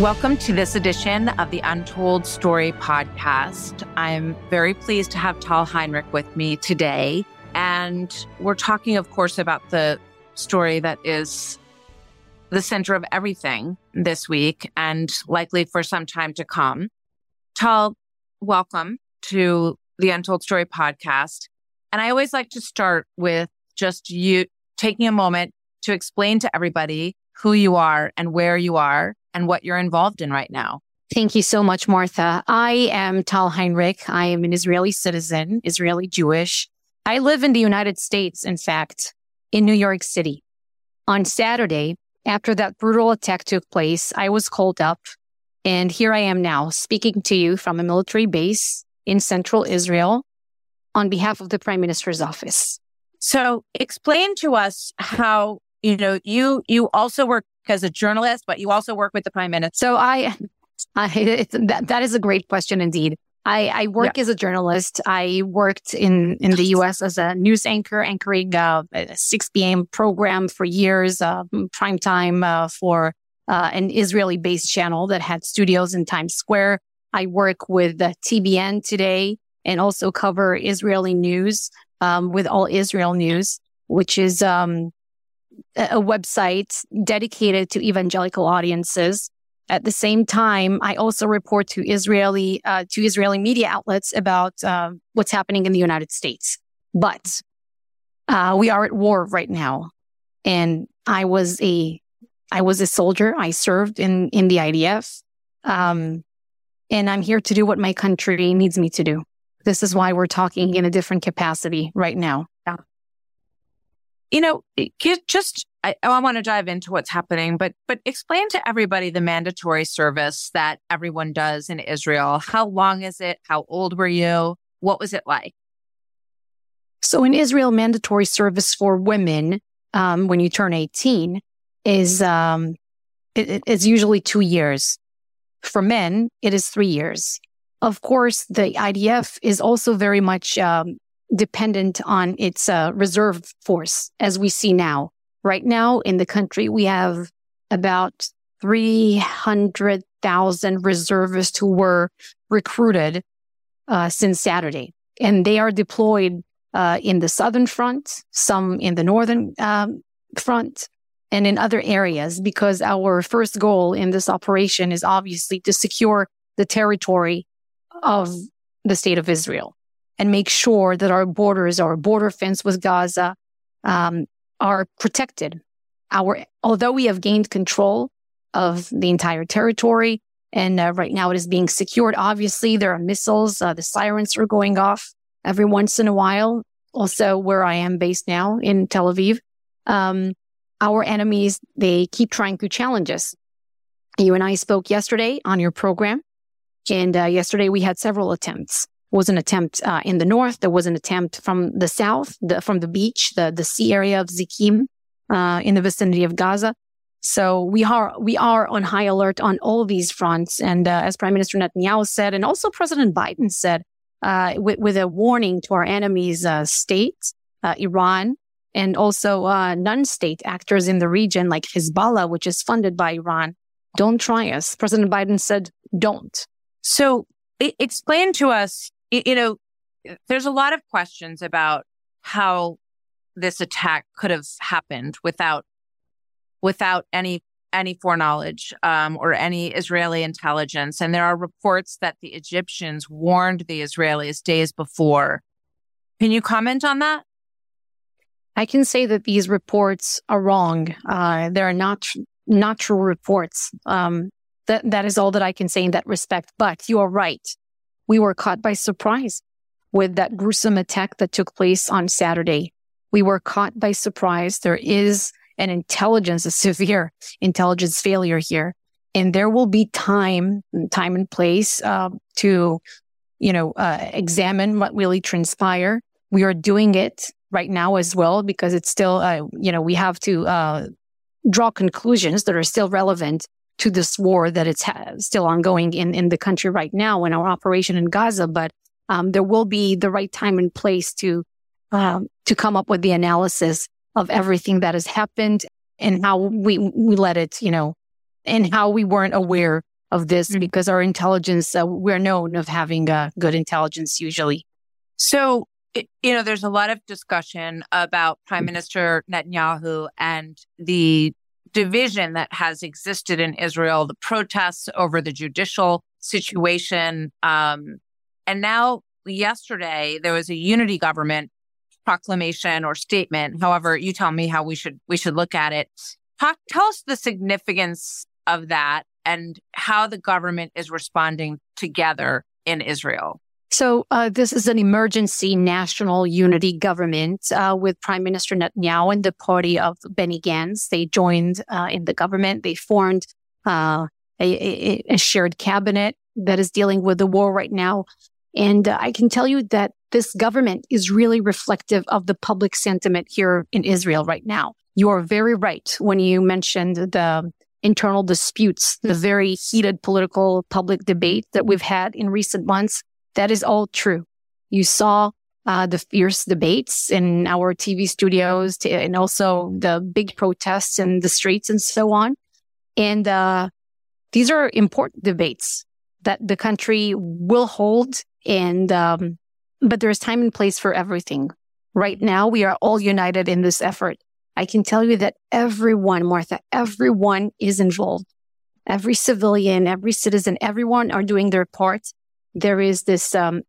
Welcome to this edition of the Untold Story podcast. I'm very pleased to have Tal Heinrich with me today. And we're talking, of course, about the story that is the center of everything this week and likely for some time to come. Tal, welcome to the Untold Story podcast. And I always like to start with just you taking a moment to explain to everybody who you are and where you are and what you're involved in right now. Thank you so much, Martha. I am Tal Heinrich. I am an Israeli citizen, Israeli Jewish. I live in the United States, in fact, in New York City. On Saturday, after that brutal attack took place, I was called up and here I am now speaking to you from a military base in central Israel on behalf of the prime minister's office. So explain to us how, you know, you, you also work as a journalist, but you also work with the prime minister. So I, I that, that is a great question indeed. I, I work yeah. as a journalist. I worked in, in the U.S. as a news anchor, anchoring uh, a 6 p.m. program for years, uh, prime time uh, for uh, an Israeli-based channel that had studios in Times Square. I work with TBN today and also cover Israeli news um, with All Israel News, which is um, a website dedicated to evangelical audiences. At the same time, I also report to Israeli uh, to Israeli media outlets about uh, what's happening in the United States. But uh, we are at war right now, and I was a I was a soldier. I served in in the IDF, um, and I'm here to do what my country needs me to do. This is why we're talking in a different capacity right now you know, just I, I want to dive into what's happening, but but explain to everybody the mandatory service that everyone does in Israel. How long is it? How old were you? What was it like? So in Israel, mandatory service for women um, when you turn 18 is um, it, it's usually two years. For men, it is three years. Of course, the IDF is also very much um, dependent on its uh, reserve force, as we see now. Right now in the country, we have about 300,000 reservists who were recruited uh, since Saturday. And they are deployed uh, in the southern front, some in the northern um, front, and in other areas, because our first goal in this operation is obviously to secure the territory of the state of Israel and make sure that our borders, our border fence with Gaza, um, are protected. Our, although we have gained control of the entire territory, and uh, right now it is being secured. Obviously, there are missiles. Uh, the sirens are going off every once in a while. Also, where I am based now in Tel Aviv, um, our enemies they keep trying to challenge us. You and I spoke yesterday on your program, and uh, yesterday we had several attempts was an attempt uh, in the north. There was an attempt from the south, the, from the beach, the, the sea area of Zikim, uh, in the vicinity of Gaza. So we are, we are on high alert on all these fronts. And uh, as Prime Minister Netanyahu said, and also President Biden said, uh, with, with, a warning to our enemies, uh, states, uh, Iran, and also non-state actors in the region like Hezbollah, which is funded by Iran. Don't try us. President Biden said, don't. So explain to us you know, there's a lot of questions about how this attack could have happened without without any any foreknowledge um, or any Israeli intelligence. And there are reports that the Egyptians warned the Israelis days before. Can you comment on that? I can say that these reports are wrong. Uh, they're not not true reports. Um, that that is all that I can say in that respect. But you are right we were caught by surprise with that gruesome attack that took place on Saturday. We were caught by surprise. There is an intelligence, a severe intelligence failure here. And there will be time, time and place uh, to you know, uh, examine what really transpired. We are doing it right now as well because it's still, uh, you know, we have to uh, draw conclusions that are still relevant to this war that it's ha- still ongoing in, in the country right now in our operation in Gaza. But um, there will be the right time and place to um, to come up with the analysis of everything that has happened and how we we let it, you know, and how we weren't aware of this mm-hmm. because our intelligence uh, we're known of having uh, good intelligence usually. So you know, there's a lot of discussion about Prime Minister Netanyahu and the division that has existed in Israel, the protests over the judicial situation. Um, and now, yesterday, there was a unity government proclamation or statement. However, you tell me how we should we should look at it. Talk, tell us the significance of that and how the government is responding together in Israel. So uh, this is an emergency national unity government uh, with Prime Minister Netanyahu and the party of Benny Gantz. They joined uh, in the government. They formed uh, a, a, shared cabinet that is dealing with the war right now. And uh, I can tell you that this government is really reflective of the public sentiment here in Israel right now. You are very right when you mentioned the internal disputes, the very heated political public debate that we've had in recent months that is all true. You saw uh, the fierce debates in our TV studios to, and also the big protests in the streets and so on. And uh, these are important debates that the country will hold. And um, but there's time and place for everything. Right now, we are all united in this effort. I can tell you that everyone, Martha, everyone is involved. Every civilian, every citizen, everyone are doing their part there is this um,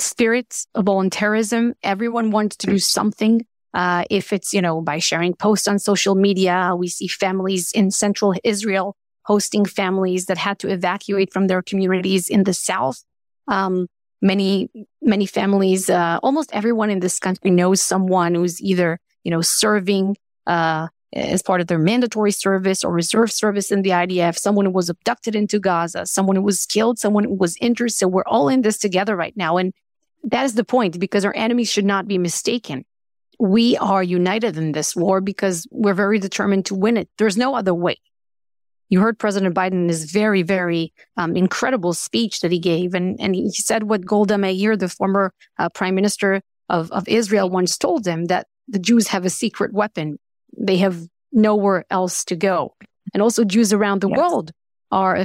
spirit of voluntarism. Everyone wants to do something. Uh, if it's, you know, by sharing posts on social media, we see families in central Israel hosting families that had to evacuate from their communities in the south. Um, many, many families, uh, almost everyone in this country knows someone who's either, you know, serving, uh, as part of their mandatory service or reserve service in the IDF, someone who was abducted into Gaza, someone who was killed, someone who was injured. So we're all in this together right now. And that is the point because our enemies should not be mistaken. We are united in this war because we're very determined to win it. There's no other way. You heard President Biden in his very, very um, incredible speech that he gave. And, and he said what Golda Meir, the former uh, prime minister of, of Israel, once told him that the Jews have a secret weapon they have nowhere else to go. And also Jews around the yes. world are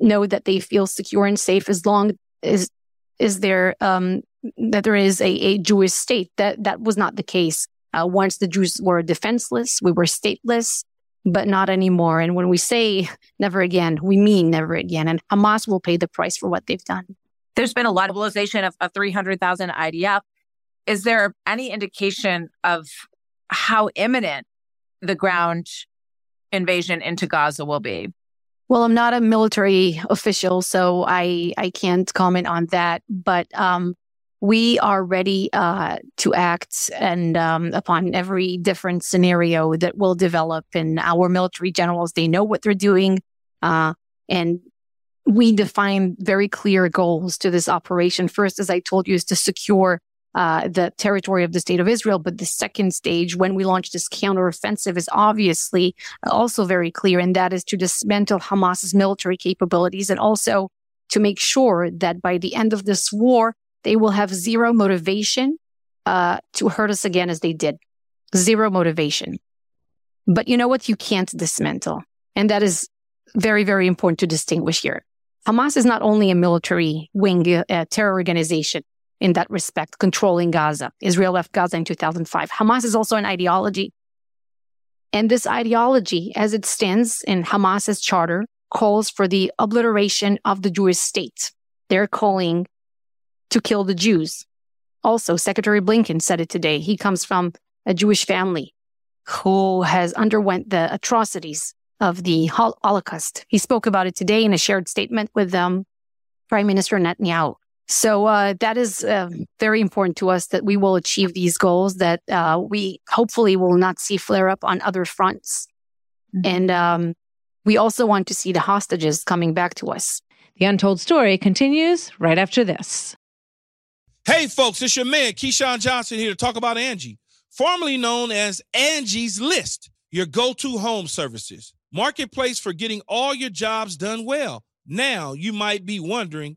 know that they feel secure and safe as long as is there um, that there is a, a Jewish state. That that was not the case. Uh, once the Jews were defenseless, we were stateless, but not anymore. And when we say never again, we mean never again. And Hamas will pay the price for what they've done. There's been a lot of mobilization of, of 300,000 IDF. Is there any indication of how imminent the ground invasion into Gaza will be? Well, I'm not a military official, so I I can't comment on that. But um, we are ready uh, to act and um, upon every different scenario that will develop. And our military generals, they know what they're doing, uh, and we define very clear goals to this operation. First, as I told you, is to secure uh, the territory of the state of Israel. But the second stage, when we launch this counteroffensive, is obviously also very clear, and that is to dismantle Hamas's military capabilities and also to make sure that by the end of this war, they will have zero motivation uh, to hurt us again as they did. Zero motivation. But you know what? You can't dismantle. And that is very, very important to distinguish here. Hamas is not only a military wing, uh, terror organization in that respect, controlling Gaza. Israel left Gaza in 2005. Hamas is also an ideology. And this ideology, as it stands in Hamas's charter, calls for the obliteration of the Jewish state. They're calling to kill the Jews. Also, Secretary Blinken said it today. He comes from a Jewish family who has underwent the atrocities of the Holocaust. He spoke about it today in a shared statement with um, Prime Minister Netanyahu. So uh, that is uh, very important to us that we will achieve these goals. That uh, we hopefully will not see flare up on other fronts, mm-hmm. and um, we also want to see the hostages coming back to us. The untold story continues right after this. Hey, folks, it's your man, Keyshawn Johnson, here to talk about Angie, formerly known as Angie's List, your go to home services marketplace for getting all your jobs done well. Now, you might be wondering,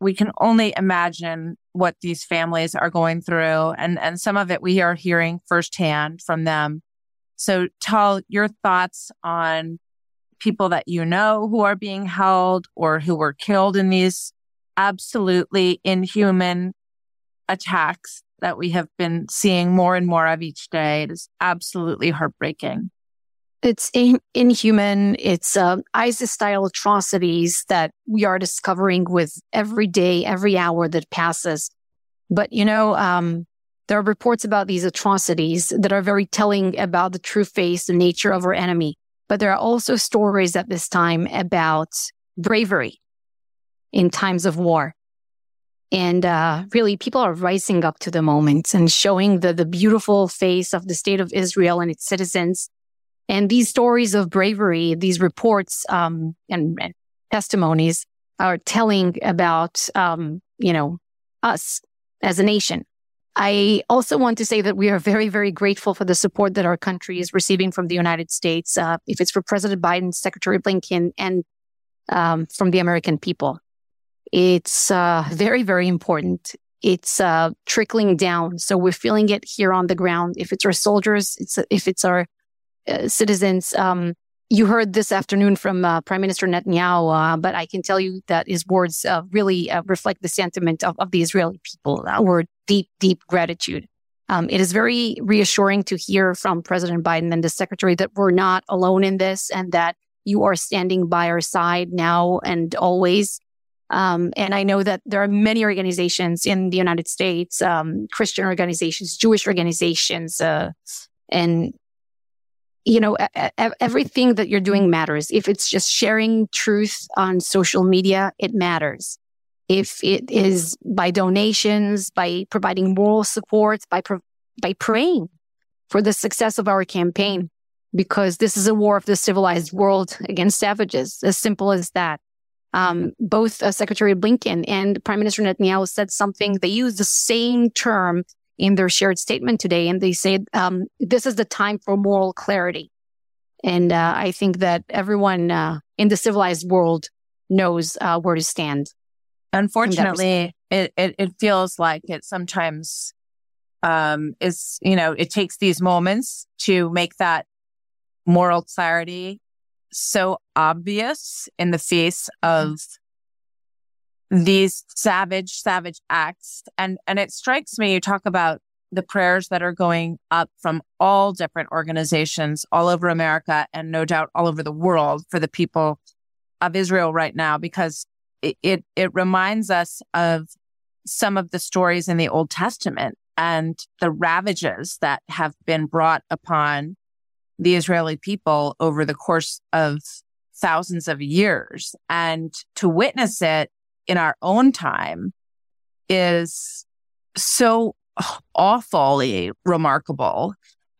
We can only imagine what these families are going through and, and some of it we are hearing firsthand from them. So tell your thoughts on people that you know who are being held or who were killed in these absolutely inhuman attacks that we have been seeing more and more of each day. It is absolutely heartbreaking. It's in- inhuman. It's uh, ISIS style atrocities that we are discovering with every day, every hour that passes. But, you know, um, there are reports about these atrocities that are very telling about the true face, the nature of our enemy. But there are also stories at this time about bravery in times of war. And uh, really, people are rising up to the moment and showing the, the beautiful face of the state of Israel and its citizens. And these stories of bravery, these reports um, and, and, testimonies are telling about, um, you know, us as a nation. I also want to say that we are very, very grateful for the support that our country is receiving from the United States, uh, if it's for President Biden, Secretary Blinken, and um, from the American people. It's uh, very, very important. It's uh, trickling down. So we're feeling it here on the ground. If it's our soldiers, it's if it's our uh, citizens. Um, you heard this afternoon from uh, Prime Minister Netanyahu, uh, but I can tell you that his words uh, really reflect the sentiment of, of the Israeli people. Our deep, deep gratitude. Um, it is very reassuring to hear from President Biden and the Secretary that we're not alone in this, and that you are standing by our side now and always. Um, and I know that there are many organizations in the United States, um, Christian organizations, Jewish organizations, uh, and you know, everything that you're doing matters. If it's just sharing truth on social media, it matters. If it is by donations, by providing moral support, by, pro- by praying for the success of our campaign, because this is a war of the civilized world against savages, as simple as that. Um, both uh, Secretary Blinken and Prime Minister Netanyahu said something. They used the same term in their shared statement today, and they said um, this is the time for moral clarity. And uh, I think that everyone uh, in the civilized world knows uh, where to stand. Unfortunately, it, it, it feels like it sometimes um, is you know it takes these moments to make that moral clarity so obvious in the face of these savage, savage acts. And, and it strikes me, you talk about the prayers that are going up from all different organizations all over America and no doubt all over the world for the people of Israel right now, because it, it, it reminds us of some of the stories in the Old Testament and the ravages that have been brought upon the Israeli people over the course of thousands of years. And to witness it in our own time is so awfully remarkable.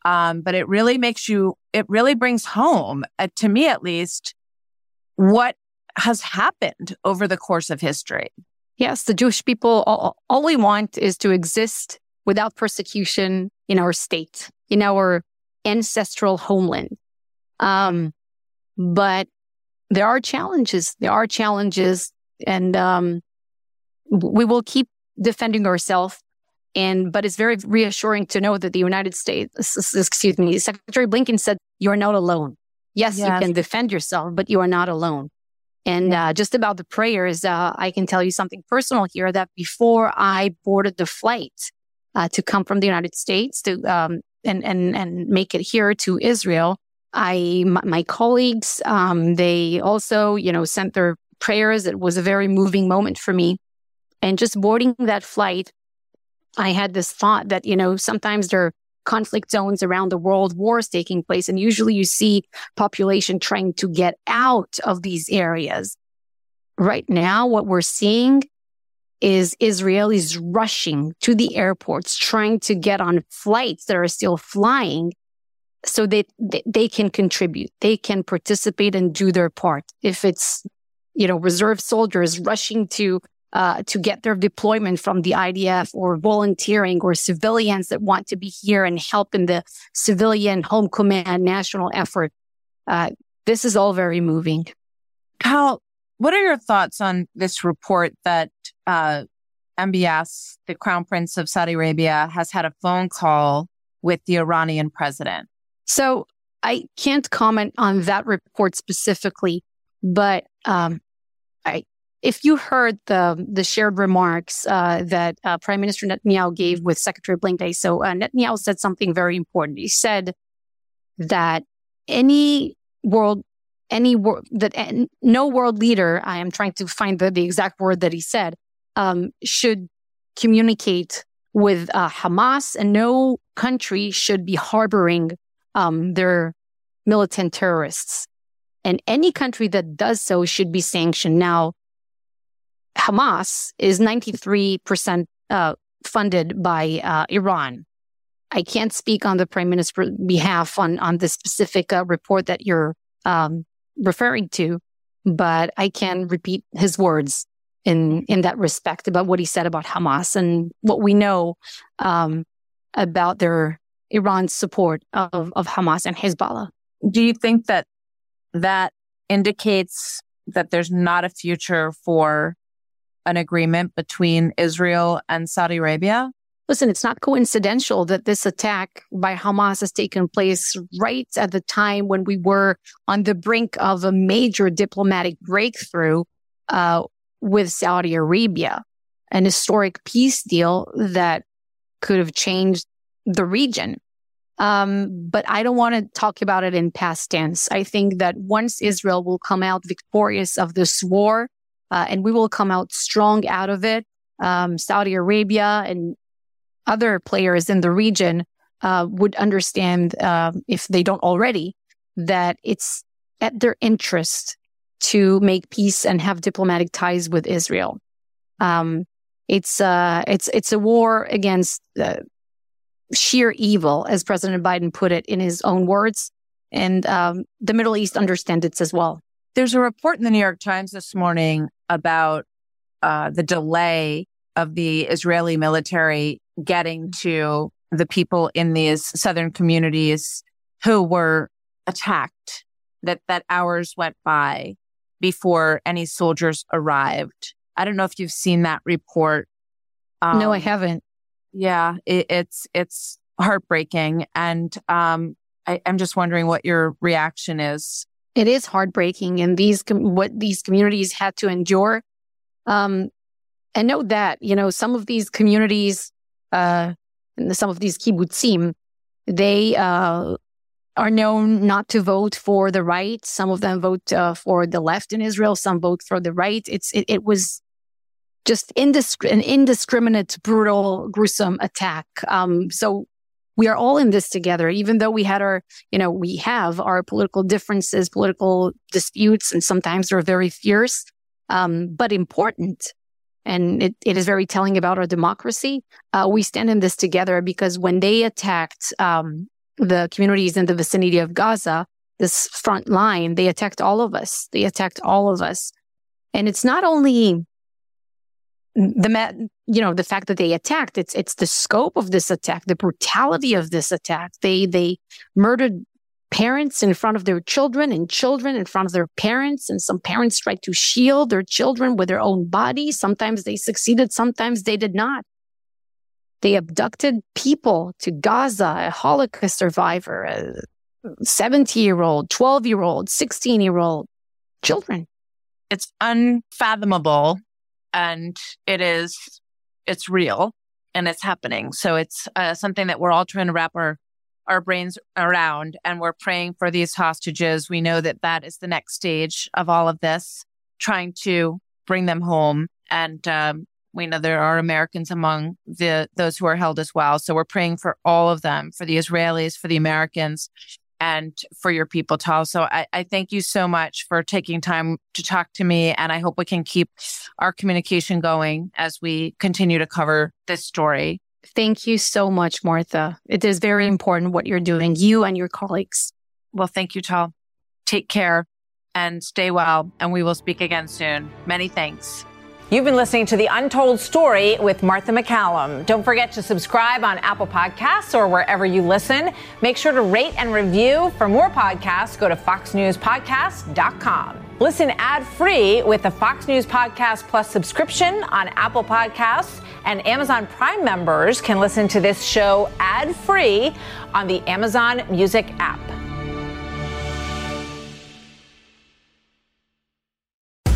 Um, but it really makes you it really brings home, uh, to me at least, what has happened over the course of history. Yes, the Jewish people, all, all we want is to exist without persecution in our state, in our ancestral homeland. Um, but there are challenges. There are challenges, and um, we will keep defending ourselves. And but it's very reassuring to know that the United States, excuse me, Secretary Blinken said, "You are not alone. Yes, yes. you can defend yourself, but you are not alone." And uh, just about the prayers, uh, I can tell you something personal here. That before I boarded the flight uh, to come from the United States to um, and and and make it here to Israel, I my, my colleagues um, they also you know sent their prayers. It was a very moving moment for me, and just boarding that flight, I had this thought that, you know, sometimes there are conflict zones around the world, wars taking place, and usually you see population trying to get out of these areas. Right now, what we're seeing is Israelis rushing to the airports, trying to get on flights that are still flying so that they, they can contribute, they can participate and do their part. If it's, you know, reserve soldiers rushing to uh, to get their deployment from the IDF or volunteering or civilians that want to be here and help in the civilian home command national effort. Uh, this is all very moving. Tal, what are your thoughts on this report that uh, MBS, the Crown Prince of Saudi Arabia, has had a phone call with the Iranian president? So I can't comment on that report specifically, but um, I if you heard the the shared remarks uh, that uh, Prime Minister Netanyahu gave with Secretary Blinken, so uh, Netanyahu said something very important. He said that any world, any that no world leader, I am trying to find the, the exact word that he said, um, should communicate with uh, Hamas, and no country should be harboring um, their militant terrorists. And any country that does so should be sanctioned. Now, Hamas is 93% uh, funded by uh, Iran. I can't speak on the prime minister's behalf on, on the specific uh, report that you're um, referring to, but I can repeat his words in, in that respect about what he said about Hamas and what we know um, about their Iran's support of, of Hamas and Hezbollah. Do you think that that indicates that there's not a future for an agreement between Israel and Saudi Arabia? Listen, it's not coincidental that this attack by Hamas has taken place right at the time when we were on the brink of a major diplomatic breakthrough uh, with Saudi Arabia, an historic peace deal that could have changed the region. Um, but I don't want to talk about it in past tense. I think that once Israel will come out victorious of this war, uh, and we will come out strong out of it. Um, Saudi Arabia and other players in the region uh, would understand, uh, if they don't already, that it's at their interest to make peace and have diplomatic ties with Israel. Um, it's uh, it's it's a war against sheer evil, as President Biden put it in his own words, and um, the Middle East understands it as well. There's a report in the New York Times this morning about uh, the delay of the Israeli military getting to the people in these southern communities who were attacked, that, that hours went by before any soldiers arrived. I don't know if you've seen that report. Um, no, I um, haven't. Yeah, it, it's, it's heartbreaking. And, um, I, I'm just wondering what your reaction is. It is heartbreaking and these what these communities had to endure. Um, and note that you know some of these communities uh, some of these kibbutzim they uh, are known not to vote for the right. Some of them vote uh, for the left in israel. Some vote for the right. It's it, it was just an indiscriminate brutal gruesome attack um, so we are all in this together, even though we had our, you know, we have our political differences, political disputes, and sometimes they're very fierce, um, but important. And it, it is very telling about our democracy. Uh, we stand in this together because when they attacked um, the communities in the vicinity of Gaza, this front line, they attacked all of us. They attacked all of us. And it's not only the you know the fact that they attacked it's it's the scope of this attack the brutality of this attack. They they murdered parents in front of their children and children in front of their parents and some parents tried to shield their children with their own bodies. Sometimes they succeeded sometimes they did not. They abducted people to Gaza, a Holocaust survivor, a 70 year old, 12 year old, 16 year old children. It's unfathomable and it is, it's real and it's happening. So it's uh, something that we're all trying to wrap our, our brains around and we're praying for these hostages. We know that that is the next stage of all of this, trying to bring them home and um, we know there are Americans among the those who are held as well. So we're praying for all of them, for the Israelis, for the Americans, and for your people, Tal. So I, I thank you so much for taking time to talk to me. And I hope we can keep our communication going as we continue to cover this story. Thank you so much, Martha. It is very important what you're doing, you and your colleagues. Well, thank you, Tal. Take care and stay well. And we will speak again soon. Many thanks. You've been listening to The Untold Story with Martha MacCallum. Don't forget to subscribe on Apple Podcasts or wherever you listen. Make sure to rate and review. For more podcasts, go to foxnewspodcast.com. Listen ad-free with the Fox News Podcast Plus subscription on Apple Podcasts, and Amazon Prime members can listen to this show ad-free on the Amazon Music app.